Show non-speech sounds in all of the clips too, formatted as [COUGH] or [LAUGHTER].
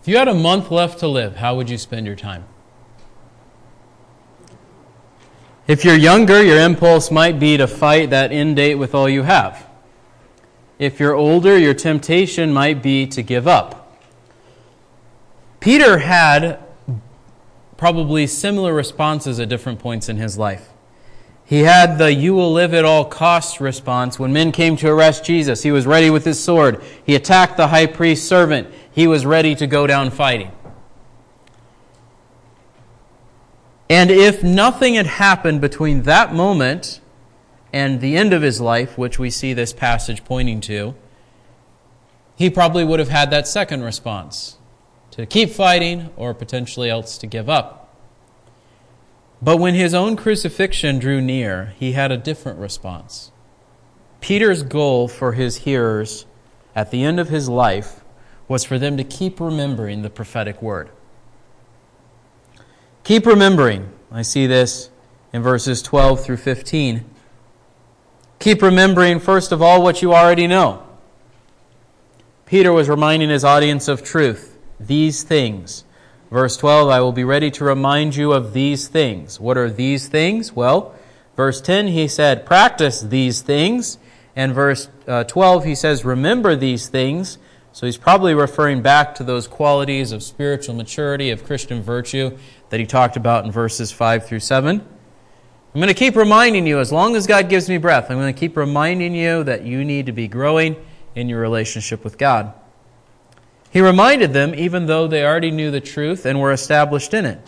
If you had a month left to live, how would you spend your time? If you're younger, your impulse might be to fight that end date with all you have. If you're older, your temptation might be to give up. Peter had probably similar responses at different points in his life. He had the you will live at all costs response when men came to arrest Jesus. He was ready with his sword. He attacked the high priest's servant. He was ready to go down fighting. And if nothing had happened between that moment and the end of his life, which we see this passage pointing to, he probably would have had that second response to keep fighting or potentially else to give up. But when his own crucifixion drew near, he had a different response. Peter's goal for his hearers at the end of his life was for them to keep remembering the prophetic word. Keep remembering. I see this in verses 12 through 15. Keep remembering, first of all, what you already know. Peter was reminding his audience of truth, these things. Verse 12, I will be ready to remind you of these things. What are these things? Well, verse 10, he said, practice these things. And verse uh, 12, he says, remember these things. So he's probably referring back to those qualities of spiritual maturity, of Christian virtue that he talked about in verses 5 through 7. I'm going to keep reminding you, as long as God gives me breath, I'm going to keep reminding you that you need to be growing in your relationship with God. He reminded them, even though they already knew the truth and were established in it.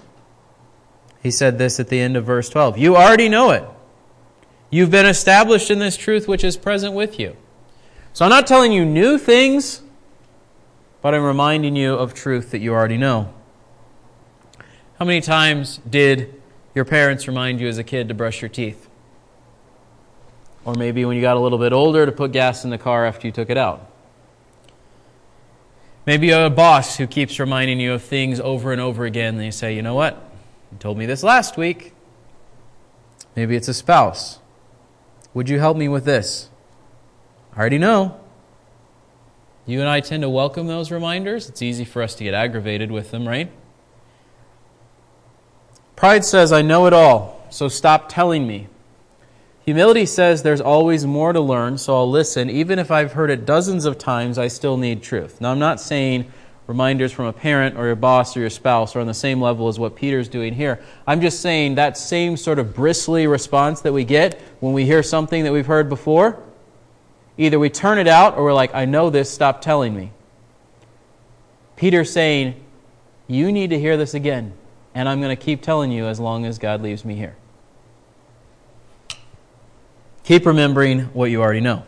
He said this at the end of verse 12 You already know it. You've been established in this truth which is present with you. So I'm not telling you new things, but I'm reminding you of truth that you already know. How many times did your parents remind you as a kid to brush your teeth. Or maybe when you got a little bit older to put gas in the car after you took it out. Maybe a boss who keeps reminding you of things over and over again, and you say, you know what? You told me this last week. Maybe it's a spouse. Would you help me with this? I already know. You and I tend to welcome those reminders. It's easy for us to get aggravated with them, right? Pride says, I know it all, so stop telling me. Humility says there's always more to learn, so I'll listen. Even if I've heard it dozens of times, I still need truth. Now, I'm not saying reminders from a parent or your boss or your spouse are on the same level as what Peter's doing here. I'm just saying that same sort of bristly response that we get when we hear something that we've heard before, either we turn it out or we're like, I know this, stop telling me. Peter's saying, You need to hear this again and I'm going to keep telling you as long as God leaves me here. Keep remembering what you already know.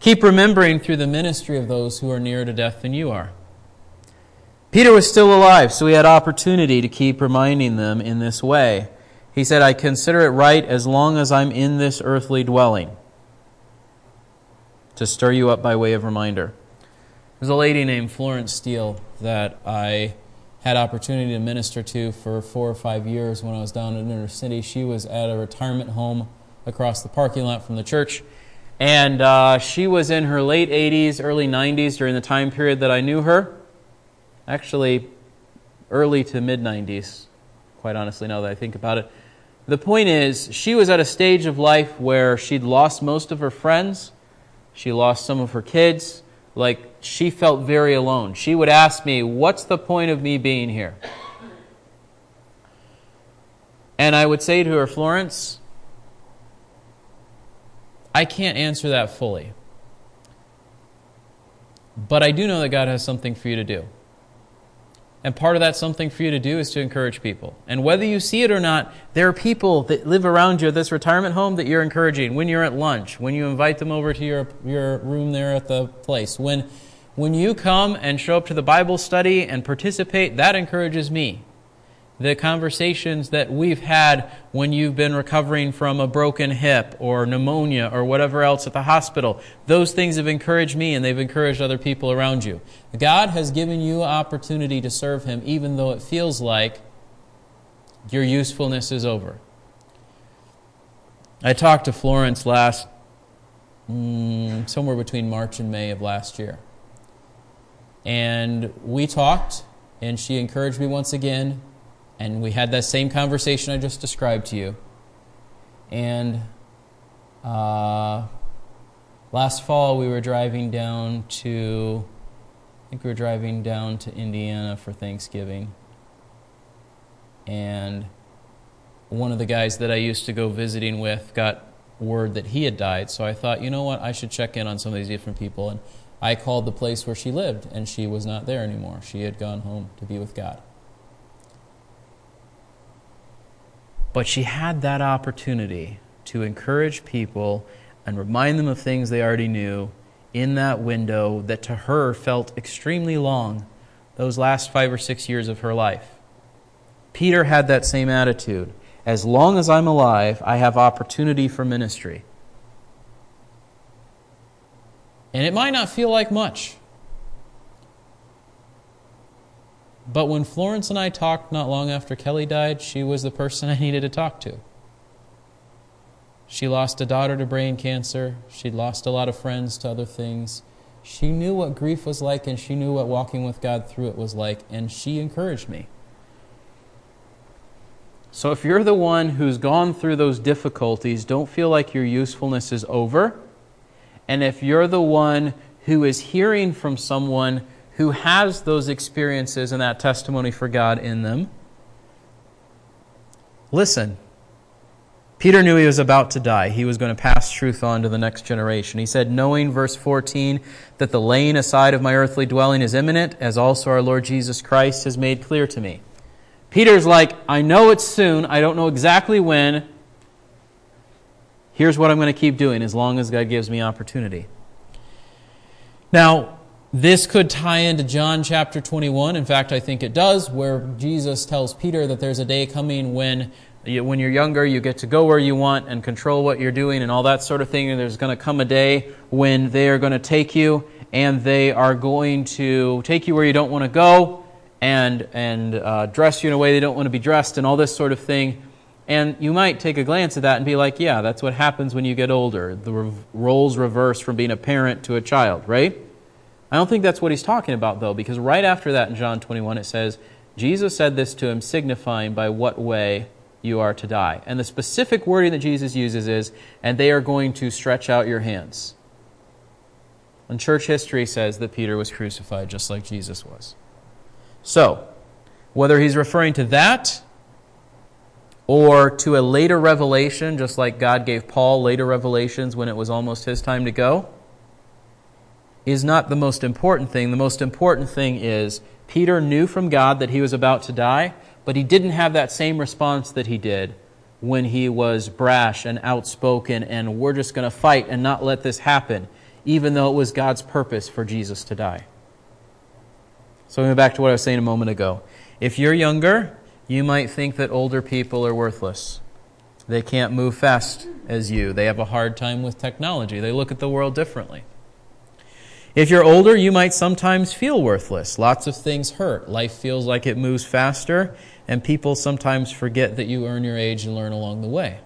Keep remembering through the ministry of those who are nearer to death than you are. Peter was still alive, so he had opportunity to keep reminding them in this way. He said, I consider it right as long as I'm in this earthly dwelling to stir you up by way of reminder. There's a lady named Florence Steele that I had opportunity to minister to for four or five years when I was down in inner city. She was at a retirement home across the parking lot from the church. And uh, she was in her late 80s, early 90s during the time period that I knew her. Actually, early to mid 90s, quite honestly, now that I think about it. The point is, she was at a stage of life where she'd lost most of her friends, she lost some of her kids, like she felt very alone. She would ask me, What's the point of me being here? And I would say to her, Florence, I can't answer that fully. But I do know that God has something for you to do. And part of that something for you to do is to encourage people. And whether you see it or not, there are people that live around you at this retirement home that you're encouraging. When you're at lunch, when you invite them over to your, your room there at the place, when, when you come and show up to the Bible study and participate, that encourages me the conversations that we've had when you've been recovering from a broken hip or pneumonia or whatever else at the hospital. Those things have encouraged me and they've encouraged other people around you. God has given you opportunity to serve Him even though it feels like your usefulness is over. I talked to Florence last, mm, somewhere between March and May of last year. And we talked and she encouraged me once again, and we had that same conversation I just described to you. And uh, last fall, we were driving down to, I think we were driving down to Indiana for Thanksgiving. And one of the guys that I used to go visiting with got word that he had died. So I thought, you know what, I should check in on some of these different people. And I called the place where she lived, and she was not there anymore. She had gone home to be with God. But she had that opportunity to encourage people and remind them of things they already knew in that window that to her felt extremely long, those last five or six years of her life. Peter had that same attitude. As long as I'm alive, I have opportunity for ministry. And it might not feel like much. But when Florence and I talked not long after Kelly died, she was the person [LAUGHS] I needed to talk to. She lost a daughter to brain cancer. She'd lost a lot of friends to other things. She knew what grief was like and she knew what walking with God through it was like, and she encouraged me. So if you're the one who's gone through those difficulties, don't feel like your usefulness is over. And if you're the one who is hearing from someone who has those experiences and that testimony for God in them, listen. Peter knew he was about to die. He was going to pass truth on to the next generation. He said, knowing, verse 14, that the laying aside of my earthly dwelling is imminent, as also our Lord Jesus Christ has made clear to me. Peter's like, I know it's soon. I don't know exactly when. Here's what I'm going to keep doing as long as God gives me opportunity. Now, this could tie into John chapter 21. In fact, I think it does, where Jesus tells Peter that there's a day coming when you, when you're younger, you get to go where you want and control what you're doing and all that sort of thing. And there's going to come a day when they are going to take you and they are going to take you where you don't want to go and, and uh, dress you in a way they don't want to be dressed and all this sort of thing. And you might take a glance at that and be like, yeah, that's what happens when you get older. The roles reverse from being a parent to a child, right? I don't think that's what he's talking about, though, because right after that in John 21 it says, Jesus said this to him, signifying by what way you are to die. And the specific wording that Jesus uses is, and they are going to stretch out your hands. And church history says that Peter was crucified just like Jesus was. So, whether he's referring to that or to a later revelation, just like God gave Paul later revelations when it was almost his time to go, is not the most important thing. The most important thing is Peter knew from God that he was about to die, but he didn't have that same response that he did when he was brash and outspoken and we're just going to fight and not let this happen, even though it was God's purpose for Jesus to die. So, going back to what I was saying a moment ago. If you're younger, you might think that older people are worthless. They can't move fast as you. They have a hard time with technology. They look at the world differently. If you're older, you might sometimes feel worthless. Lots of things hurt. Life feels like it moves faster, and people sometimes forget that you earn your age and learn along the way.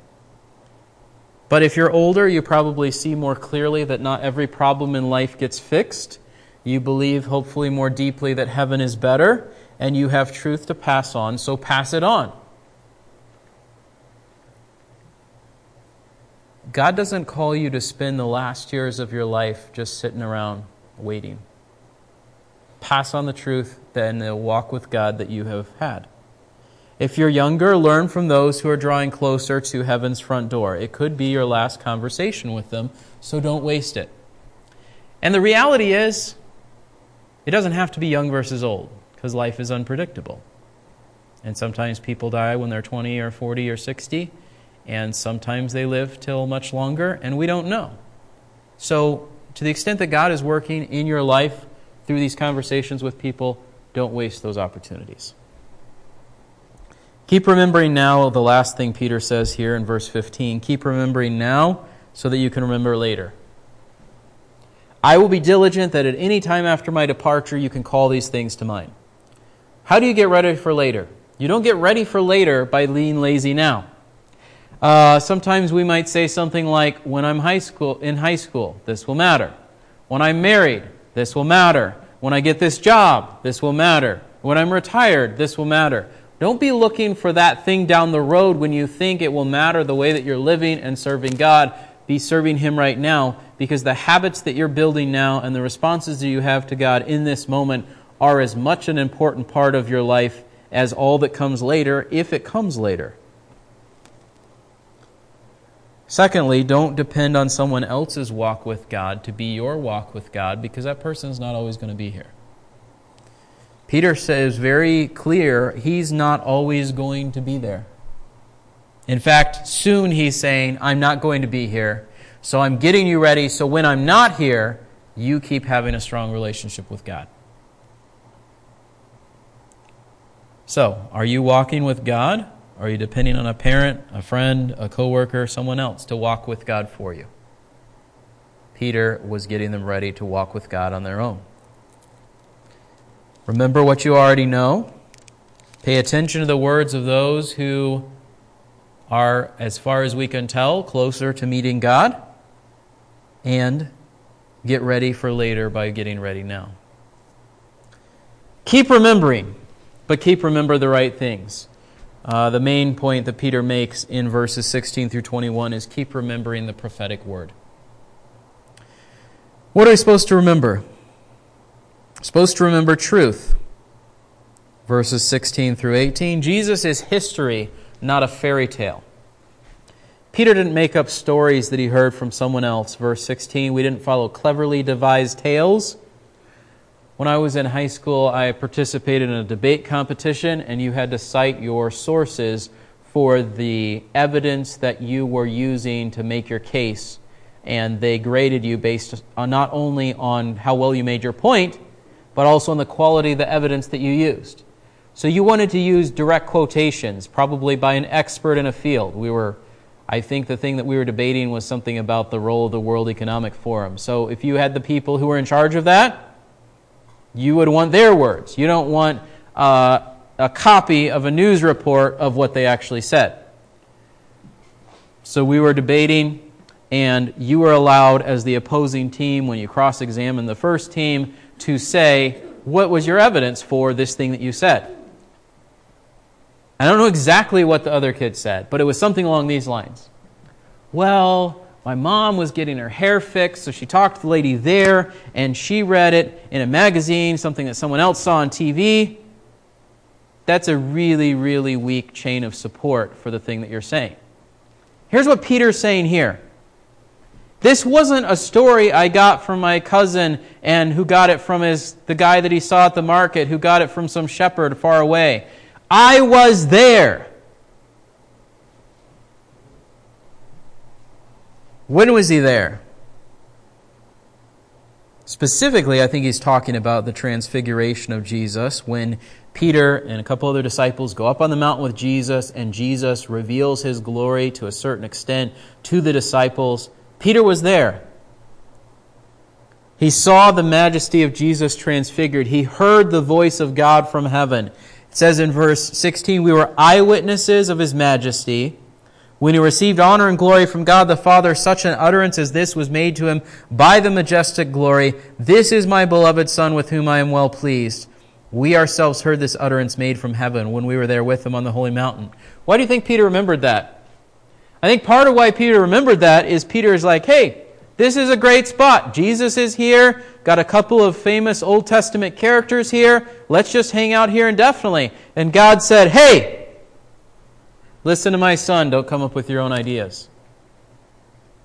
But if you're older, you probably see more clearly that not every problem in life gets fixed. You believe, hopefully, more deeply that heaven is better, and you have truth to pass on, so pass it on. God doesn't call you to spend the last years of your life just sitting around waiting. Pass on the truth, then walk with God that you have had. If you're younger, learn from those who are drawing closer to heaven's front door. It could be your last conversation with them, so don't waste it. And the reality is, it doesn't have to be young versus old because life is unpredictable. And sometimes people die when they're 20 or 40 or 60, and sometimes they live till much longer, and we don't know. So, to the extent that God is working in your life through these conversations with people, don't waste those opportunities. Keep remembering now the last thing Peter says here in verse 15. Keep remembering now so that you can remember later. I will be diligent that at any time after my departure you can call these things to mind. How do you get ready for later? You don't get ready for later by being lazy now. Uh, sometimes we might say something like, "When I'm high school in high school, this will matter. When I'm married, this will matter. When I get this job, this will matter. When I'm retired, this will matter. Don't be looking for that thing down the road when you think it will matter the way that you're living and serving God. Be serving Him right now because the habits that you're building now and the responses that you have to God in this moment are as much an important part of your life as all that comes later, if it comes later. Secondly, don't depend on someone else's walk with God to be your walk with God because that person is not always going to be here. Peter says very clear he's not always going to be there. In fact, soon he's saying, I'm not going to be here, so I'm getting you ready so when I'm not here, you keep having a strong relationship with God. So, are you walking with God? Are you depending on a parent, a friend, a coworker, someone else to walk with God for you? Peter was getting them ready to walk with God on their own. Remember what you already know. Pay attention to the words of those who are, as far as we can tell, closer to meeting God. And get ready for later by getting ready now. Keep remembering, but keep remember the right things. Uh, the main point that Peter makes in verses 16 through 21 is keep remembering the prophetic word. What are we supposed to remember? supposed to remember truth. Verses 16 through 18. Jesus is history, not a fairy tale. Peter didn't make up stories that he heard from someone else. Verse 16, we didn't follow cleverly devised tales. When I was in high school, I participated in a debate competition, and you had to cite your sources for the evidence that you were using to make your case. And they graded you based on not only on how well you made your point, but also on the quality of the evidence that you used. So you wanted to use direct quotations, probably by an expert in a field. We were, I think the thing that we were debating was something about the role of the World Economic Forum. So if you had the people who were in charge of that, you would want their words. You don't want uh, a copy of a news report of what they actually said. So we were debating, and you were allowed, as the opposing team, when you cross examine the first team, to say, What was your evidence for this thing that you said? I don't know exactly what the other kid said, but it was something along these lines. Well, my mom was getting her hair fixed, so she talked to the lady there, and she read it in a magazine, something that someone else saw on TV. That's a really, really weak chain of support for the thing that you're saying. Here's what Peter's saying here this wasn't a story I got from my cousin and who got it from his, the guy that he saw at the market, who got it from some shepherd far away. I was there. When was he there? Specifically, I think he's talking about the transfiguration of Jesus when Peter and a couple other disciples go up on the mountain with Jesus, and Jesus reveals his glory to a certain extent to the disciples. Peter was there. He saw the majesty of Jesus transfigured. He heard the voice of God from heaven. It says in verse 16, We were eyewitnesses of his majesty. When he received honor and glory from God the Father, such an utterance as this was made to him by the majestic glory This is my beloved Son, with whom I am well pleased. We ourselves heard this utterance made from heaven when we were there with him on the holy mountain. Why do you think Peter remembered that? I think part of why Peter remembered that is Peter is like, hey, this is a great spot. Jesus is here. Got a couple of famous Old Testament characters here. Let's just hang out here indefinitely. And God said, hey, listen to my son. Don't come up with your own ideas.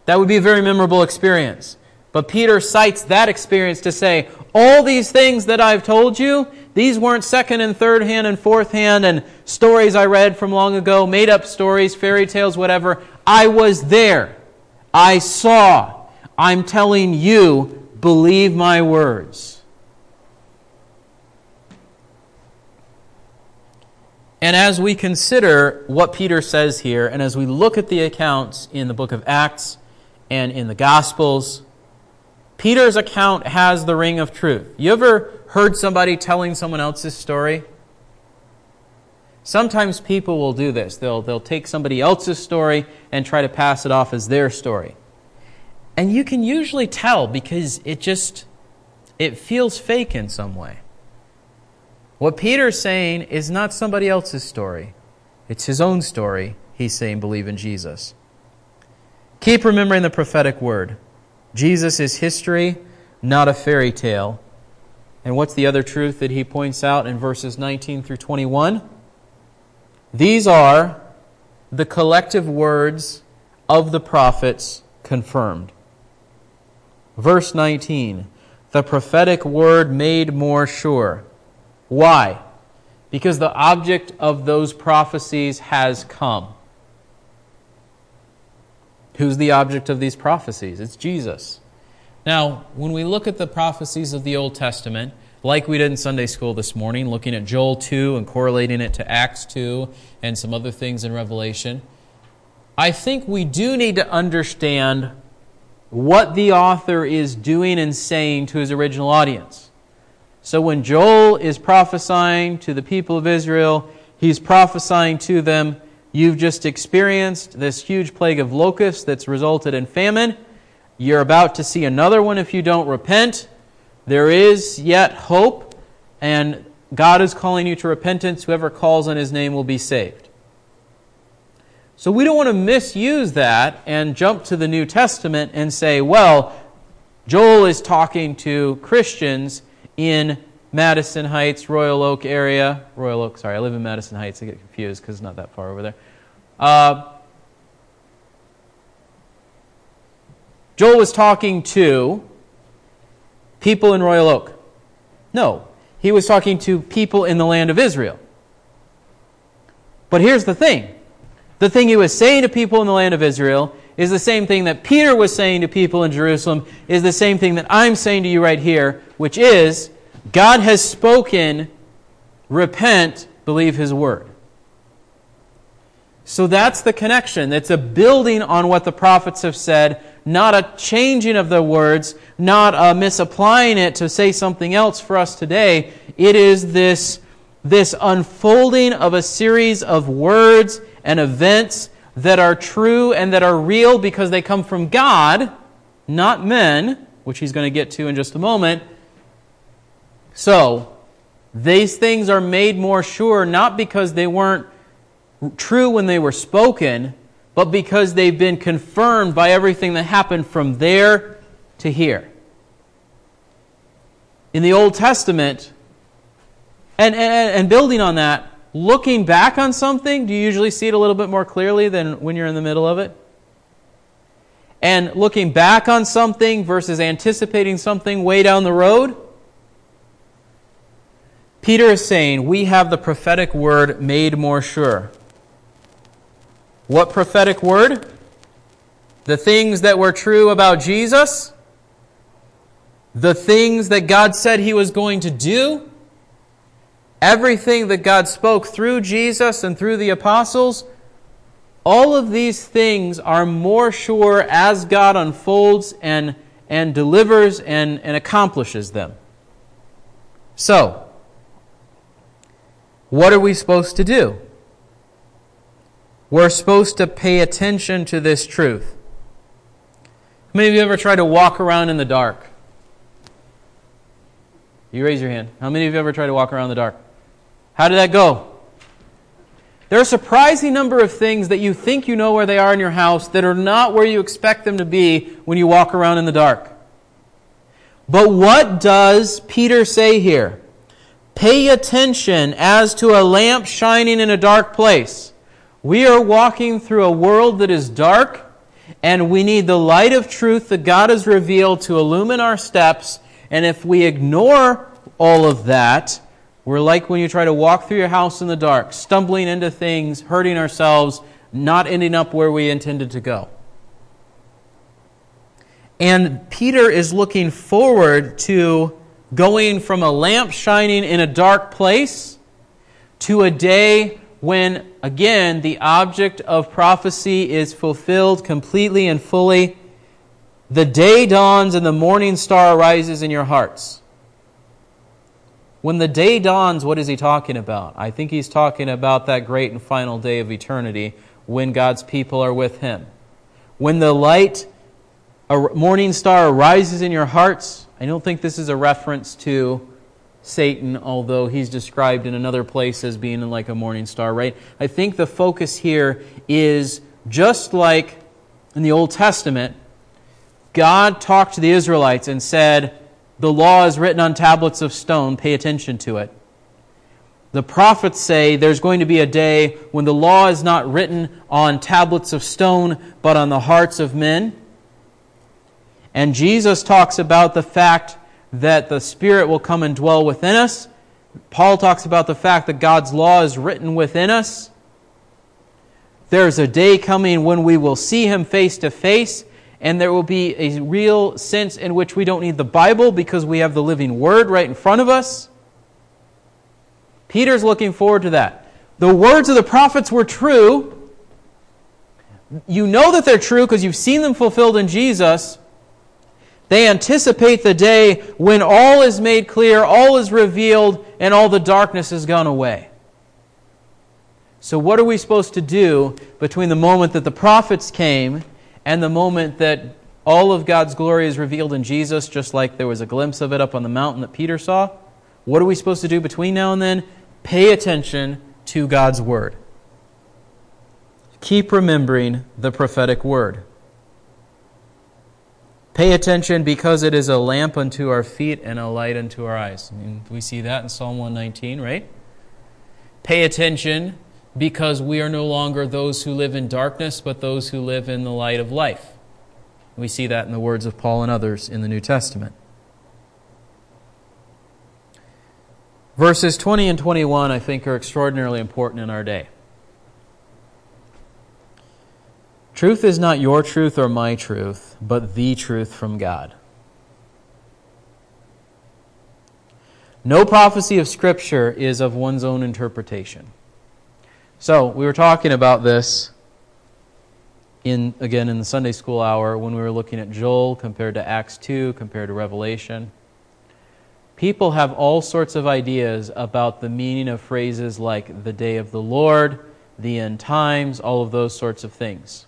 That would be a very memorable experience. But Peter cites that experience to say, all these things that I've told you, these weren't second and third hand and fourth hand and stories I read from long ago, made up stories, fairy tales, whatever. I was there. I saw. I'm telling you, believe my words. And as we consider what Peter says here, and as we look at the accounts in the book of Acts and in the Gospels, Peter's account has the ring of truth. You ever heard somebody telling someone else's story? Sometimes people will do this. They'll, they'll take somebody else's story and try to pass it off as their story. And you can usually tell because it just it feels fake in some way. What Peter's saying is not somebody else's story, it's his own story. He's saying, believe in Jesus. Keep remembering the prophetic word. Jesus is history, not a fairy tale. And what's the other truth that he points out in verses 19 through 21? These are the collective words of the prophets confirmed. Verse 19 the prophetic word made more sure. Why? Because the object of those prophecies has come. Who's the object of these prophecies? It's Jesus. Now, when we look at the prophecies of the Old Testament, like we did in Sunday school this morning, looking at Joel 2 and correlating it to Acts 2 and some other things in Revelation, I think we do need to understand what the author is doing and saying to his original audience. So when Joel is prophesying to the people of Israel, he's prophesying to them, You've just experienced this huge plague of locusts that's resulted in famine. You're about to see another one if you don't repent. There is yet hope, and God is calling you to repentance. Whoever calls on his name will be saved. So we don't want to misuse that and jump to the New Testament and say, well, Joel is talking to Christians in Madison Heights, Royal Oak area. Royal Oak, sorry, I live in Madison Heights. I get confused because it's not that far over there. Uh, Joel was talking to people in Royal Oak. No, he was talking to people in the land of Israel. But here's the thing the thing he was saying to people in the land of Israel is the same thing that Peter was saying to people in Jerusalem, is the same thing that I'm saying to you right here, which is God has spoken, repent, believe his word. So that's the connection. It's a building on what the prophets have said, not a changing of the words, not a misapplying it to say something else for us today. It is this, this unfolding of a series of words and events that are true and that are real because they come from God, not men, which he's going to get to in just a moment. So, these things are made more sure not because they weren't true when they were spoken, but because they've been confirmed by everything that happened from there to here. In the Old Testament, and, and, and building on that, looking back on something, do you usually see it a little bit more clearly than when you're in the middle of it? And looking back on something versus anticipating something way down the road? Peter is saying, We have the prophetic word made more sure. What prophetic word? The things that were true about Jesus? The things that God said he was going to do? Everything that God spoke through Jesus and through the apostles, all of these things are more sure as God unfolds and, and delivers and, and accomplishes them. So, what are we supposed to do? We're supposed to pay attention to this truth. How many of you ever tried to walk around in the dark? You raise your hand. How many of you ever tried to walk around in the dark? How did that go? There are a surprising number of things that you think you know where they are in your house that are not where you expect them to be when you walk around in the dark. But what does Peter say here? Pay attention as to a lamp shining in a dark place. We are walking through a world that is dark, and we need the light of truth that God has revealed to illumine our steps. And if we ignore all of that, we're like when you try to walk through your house in the dark, stumbling into things, hurting ourselves, not ending up where we intended to go. And Peter is looking forward to going from a lamp shining in a dark place to a day when, again, the object of prophecy is fulfilled completely and fully. The day dawns and the morning star rises in your hearts. When the day dawns, what is he talking about? I think he's talking about that great and final day of eternity when God's people are with him. When the light, a morning star arises in your hearts, I don't think this is a reference to Satan, although he's described in another place as being like a morning star, right? I think the focus here is just like in the Old Testament, God talked to the Israelites and said, The law is written on tablets of stone, pay attention to it. The prophets say there's going to be a day when the law is not written on tablets of stone, but on the hearts of men. And Jesus talks about the fact that the Spirit will come and dwell within us. Paul talks about the fact that God's law is written within us. There's a day coming when we will see Him face to face, and there will be a real sense in which we don't need the Bible because we have the living Word right in front of us. Peter's looking forward to that. The words of the prophets were true. You know that they're true because you've seen them fulfilled in Jesus. They anticipate the day when all is made clear, all is revealed, and all the darkness has gone away. So, what are we supposed to do between the moment that the prophets came and the moment that all of God's glory is revealed in Jesus, just like there was a glimpse of it up on the mountain that Peter saw? What are we supposed to do between now and then? Pay attention to God's Word. Keep remembering the prophetic Word. Pay attention because it is a lamp unto our feet and a light unto our eyes. I mean, we see that in Psalm 119, right? Pay attention because we are no longer those who live in darkness, but those who live in the light of life. We see that in the words of Paul and others in the New Testament. Verses 20 and 21, I think, are extraordinarily important in our day. Truth is not your truth or my truth, but the truth from God. No prophecy of Scripture is of one's own interpretation. So, we were talking about this in again in the Sunday school hour when we were looking at Joel compared to Acts 2 compared to Revelation. People have all sorts of ideas about the meaning of phrases like the day of the Lord, the end times, all of those sorts of things.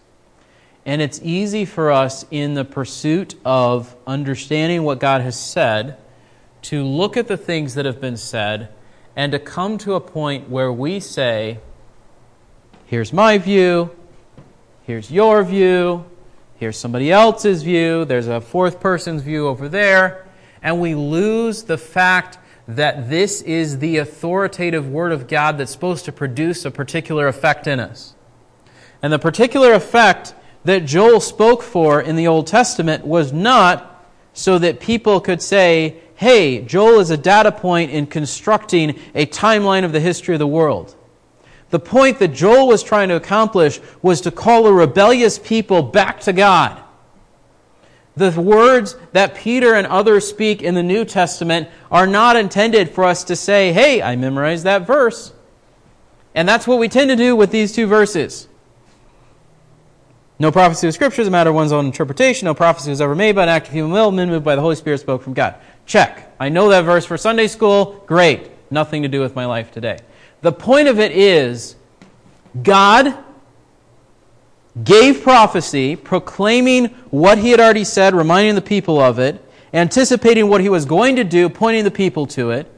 And it's easy for us in the pursuit of understanding what God has said to look at the things that have been said and to come to a point where we say, here's my view, here's your view, here's somebody else's view, there's a fourth person's view over there, and we lose the fact that this is the authoritative Word of God that's supposed to produce a particular effect in us. And the particular effect that Joel spoke for in the Old Testament was not so that people could say, hey, Joel is a data point in constructing a timeline of the history of the world. The point that Joel was trying to accomplish was to call a rebellious people back to God. The words that Peter and others speak in the New Testament are not intended for us to say, hey, I memorized that verse. And that's what we tend to do with these two verses. No prophecy of Scripture is a matter of one's own interpretation. No prophecy was ever made by an act of human will. Men moved by the Holy Spirit spoke from God. Check. I know that verse for Sunday school. Great. Nothing to do with my life today. The point of it is God gave prophecy, proclaiming what he had already said, reminding the people of it, anticipating what he was going to do, pointing the people to it,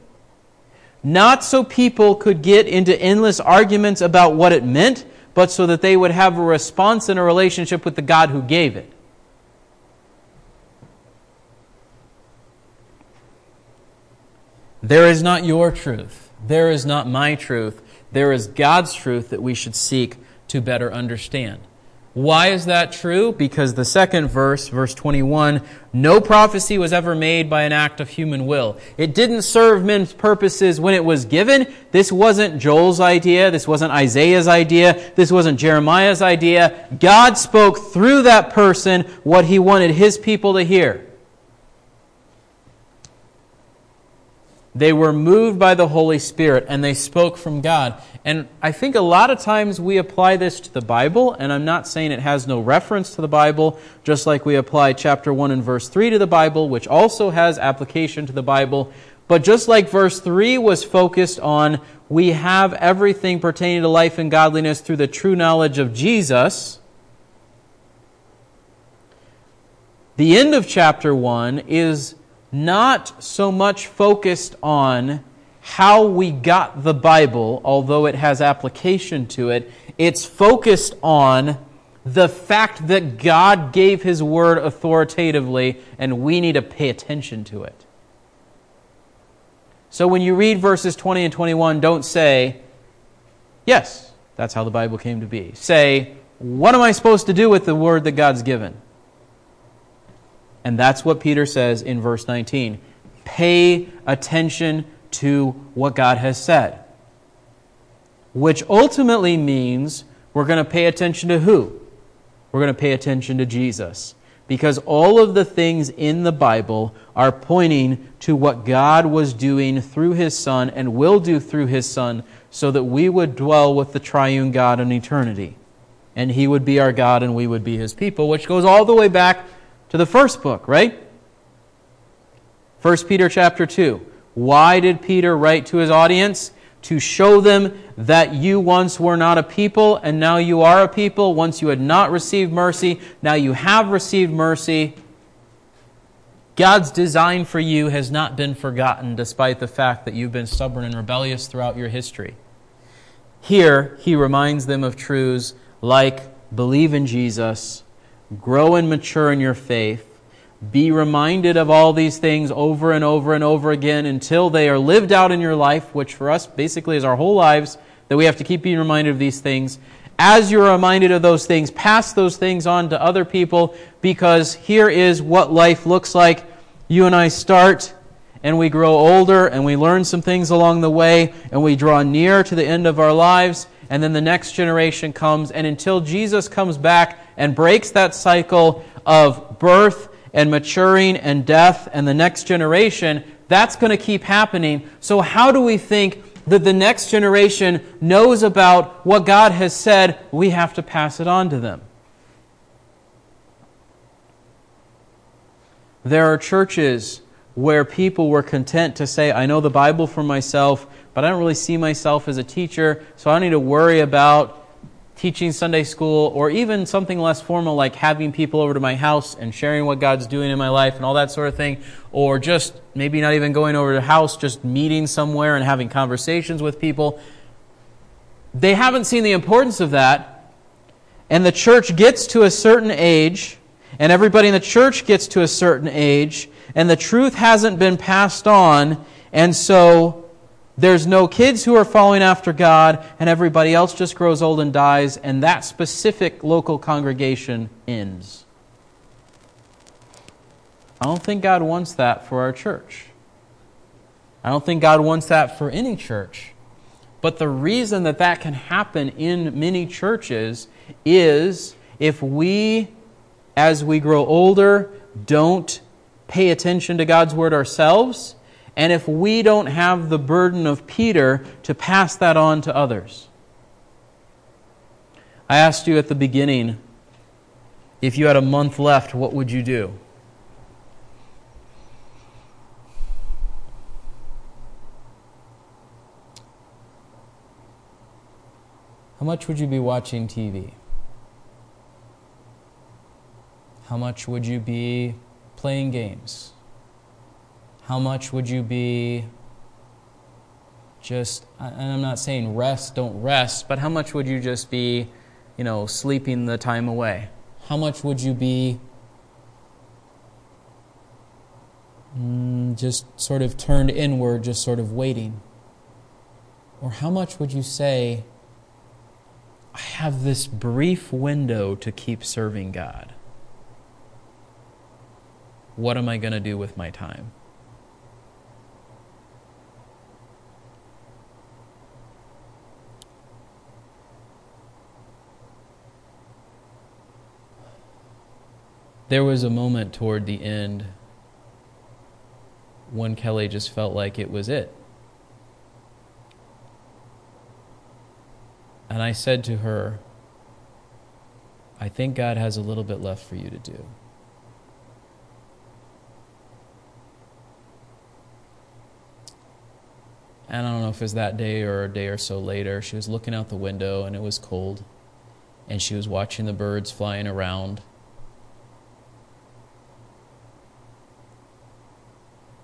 not so people could get into endless arguments about what it meant, but so that they would have a response and a relationship with the God who gave it. There is not your truth. There is not my truth. There is God's truth that we should seek to better understand. Why is that true? Because the second verse, verse 21, no prophecy was ever made by an act of human will. It didn't serve men's purposes when it was given. This wasn't Joel's idea. This wasn't Isaiah's idea. This wasn't Jeremiah's idea. God spoke through that person what he wanted his people to hear. They were moved by the Holy Spirit and they spoke from God. And I think a lot of times we apply this to the Bible, and I'm not saying it has no reference to the Bible, just like we apply chapter 1 and verse 3 to the Bible, which also has application to the Bible. But just like verse 3 was focused on we have everything pertaining to life and godliness through the true knowledge of Jesus, the end of chapter 1 is not so much focused on how we got the Bible, although it has application to it. It's focused on the fact that God gave His Word authoritatively, and we need to pay attention to it. So when you read verses 20 and 21, don't say, Yes, that's how the Bible came to be. Say, What am I supposed to do with the Word that God's given? And that's what Peter says in verse 19. Pay attention to what God has said. Which ultimately means we're going to pay attention to who? We're going to pay attention to Jesus. Because all of the things in the Bible are pointing to what God was doing through His Son and will do through His Son so that we would dwell with the triune God in eternity. And He would be our God and we would be His people, which goes all the way back to the first book, right? 1 Peter chapter 2. Why did Peter write to his audience? To show them that you once were not a people and now you are a people. Once you had not received mercy, now you have received mercy. God's design for you has not been forgotten despite the fact that you've been stubborn and rebellious throughout your history. Here, he reminds them of truths like believe in Jesus, grow and mature in your faith, be reminded of all these things over and over and over again until they are lived out in your life, which for us basically is our whole lives, that we have to keep being reminded of these things. As you're reminded of those things, pass those things on to other people because here is what life looks like. You and I start and we grow older and we learn some things along the way and we draw near to the end of our lives and then the next generation comes and until Jesus comes back and breaks that cycle of birth and maturing and death and the next generation, that's going to keep happening. So, how do we think that the next generation knows about what God has said? We have to pass it on to them. There are churches where people were content to say, I know the Bible for myself, but I don't really see myself as a teacher, so I don't need to worry about teaching Sunday school, or even something less formal like having people over to my house and sharing what God's doing in my life and all that sort of thing, or just maybe not even going over to the house, just meeting somewhere and having conversations with people. They haven't seen the importance of that, and the church gets to a certain age, and everybody in the church gets to a certain age, and the truth hasn't been passed on, and so there's no kids who are following after God, and everybody else just grows old and dies, and that specific local congregation ends. I don't think God wants that for our church. I don't think God wants that for any church. But the reason that that can happen in many churches is if we, as we grow older, don't pay attention to God's word ourselves and if we don't have the burden of Peter to pass that on to others. I asked you at the beginning if you had a month left, what would you do? How much would you be watching TV? How much would you be playing games? How much would you be just, and I'm not saying rest, don't rest, but how much would you just be, you know, sleeping the time away? How much would you be mm, just sort of turned inward, just sort of waiting? Or how much would you say, I have this brief window to keep serving God? What am I going to do with my time? There was a moment toward the end when Kelly just felt like it was it. And I said to her, I think God has a little bit left for you to do. And I don't know if it was that day or a day or so later. She was looking out the window and it was cold. And she was watching the birds flying around.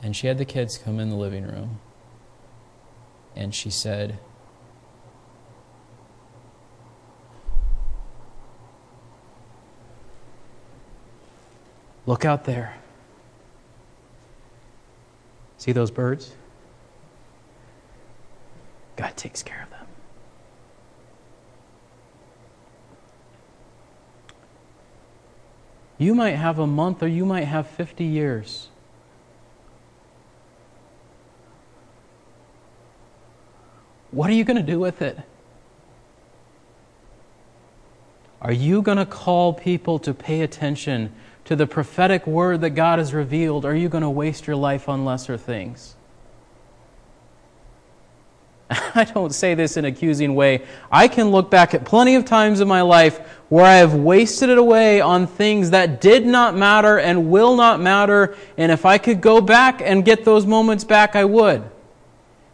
And she had the kids come in the living room. And she said, Look out there. See those birds? God takes care of them. You might have a month or you might have 50 years. What are you going to do with it? Are you going to call people to pay attention to the prophetic word that God has revealed? Are you going to waste your life on lesser things? [LAUGHS] I don't say this in an accusing way. I can look back at plenty of times in my life where I have wasted it away on things that did not matter and will not matter. And if I could go back and get those moments back, I would.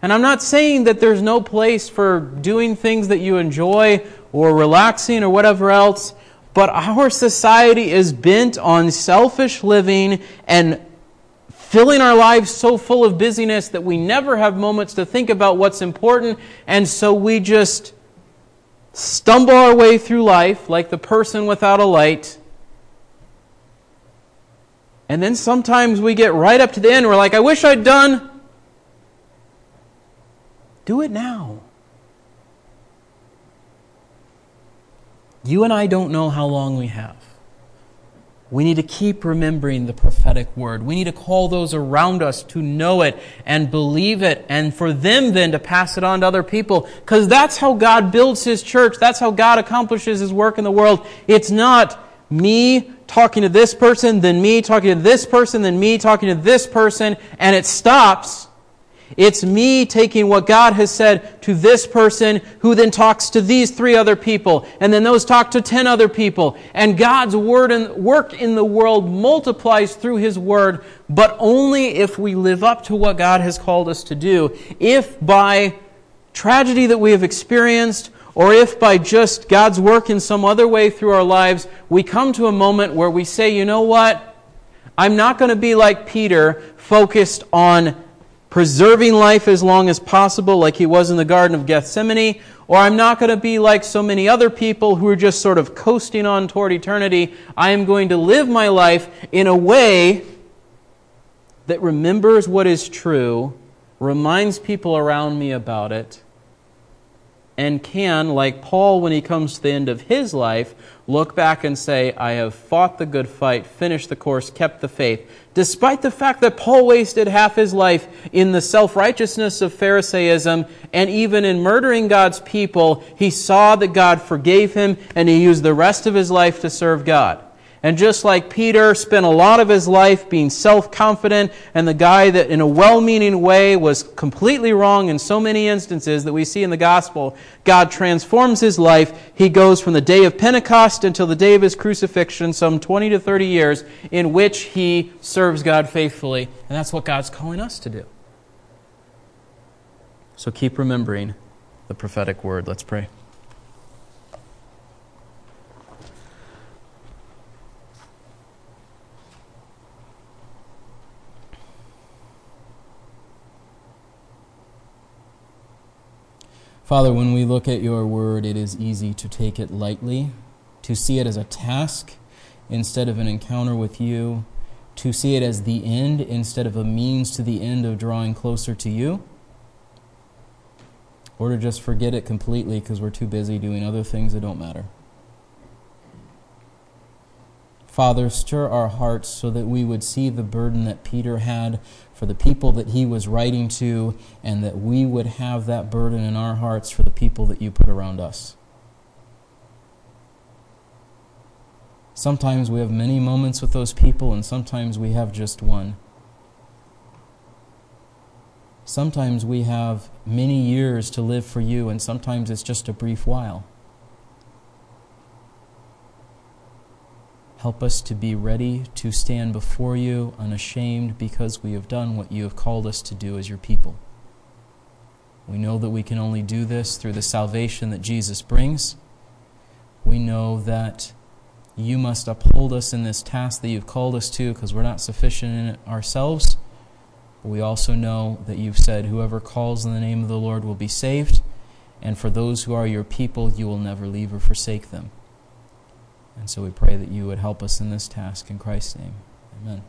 And I'm not saying that there's no place for doing things that you enjoy or relaxing or whatever else, but our society is bent on selfish living and filling our lives so full of busyness that we never have moments to think about what's important, and so we just stumble our way through life like the person without a light. And then sometimes we get right up to the end, we're like, I wish I'd done. Do it now. You and I don't know how long we have. We need to keep remembering the prophetic word. We need to call those around us to know it and believe it, and for them then to pass it on to other people. Because that's how God builds His church. That's how God accomplishes His work in the world. It's not me talking to this person, then me talking to this person, then me talking to this person, and it stops. It's me taking what God has said to this person who then talks to these three other people, and then those talk to ten other people. And God's word and work in the world multiplies through His word, but only if we live up to what God has called us to do. If by tragedy that we have experienced, or if by just God's work in some other way through our lives, we come to a moment where we say, you know what? I'm not going to be like Peter, focused on preserving life as long as possible, like he was in the Garden of Gethsemane, or I'm not going to be like so many other people who are just sort of coasting on toward eternity. I am going to live my life in a way that remembers what is true, reminds people around me about it, and can, like Paul when he comes to the end of his life, look back and say, I have fought the good fight, finished the course, kept the faith. Despite the fact that Paul wasted half his life in the self righteousness of Pharisaism and even in murdering God's people, he saw that God forgave him and he used the rest of his life to serve God. And just like Peter spent a lot of his life being self confident and the guy that, in a well meaning way, was completely wrong in so many instances that we see in the gospel, God transforms his life. He goes from the day of Pentecost until the day of his crucifixion, some 20 to 30 years, in which he serves God faithfully. And that's what God's calling us to do. So keep remembering the prophetic word. Let's pray. Father, when we look at your word, it is easy to take it lightly, to see it as a task instead of an encounter with you, to see it as the end instead of a means to the end of drawing closer to you, or to just forget it completely because we're too busy doing other things that don't matter. Father, stir our hearts so that we would see the burden that Peter had for the people that he was writing to, and that we would have that burden in our hearts for the people that you put around us. Sometimes we have many moments with those people, and sometimes we have just one. Sometimes we have many years to live for you, and sometimes it's just a brief while. Help us to be ready to stand before you unashamed because we have done what you have called us to do as your people. We know that we can only do this through the salvation that Jesus brings. We know that you must uphold us in this task that you've called us to because we're not sufficient in it ourselves. But we also know that you've said, Whoever calls in the name of the Lord will be saved, and for those who are your people, you will never leave or forsake them. And so we pray that you would help us in this task. In Christ's name, amen.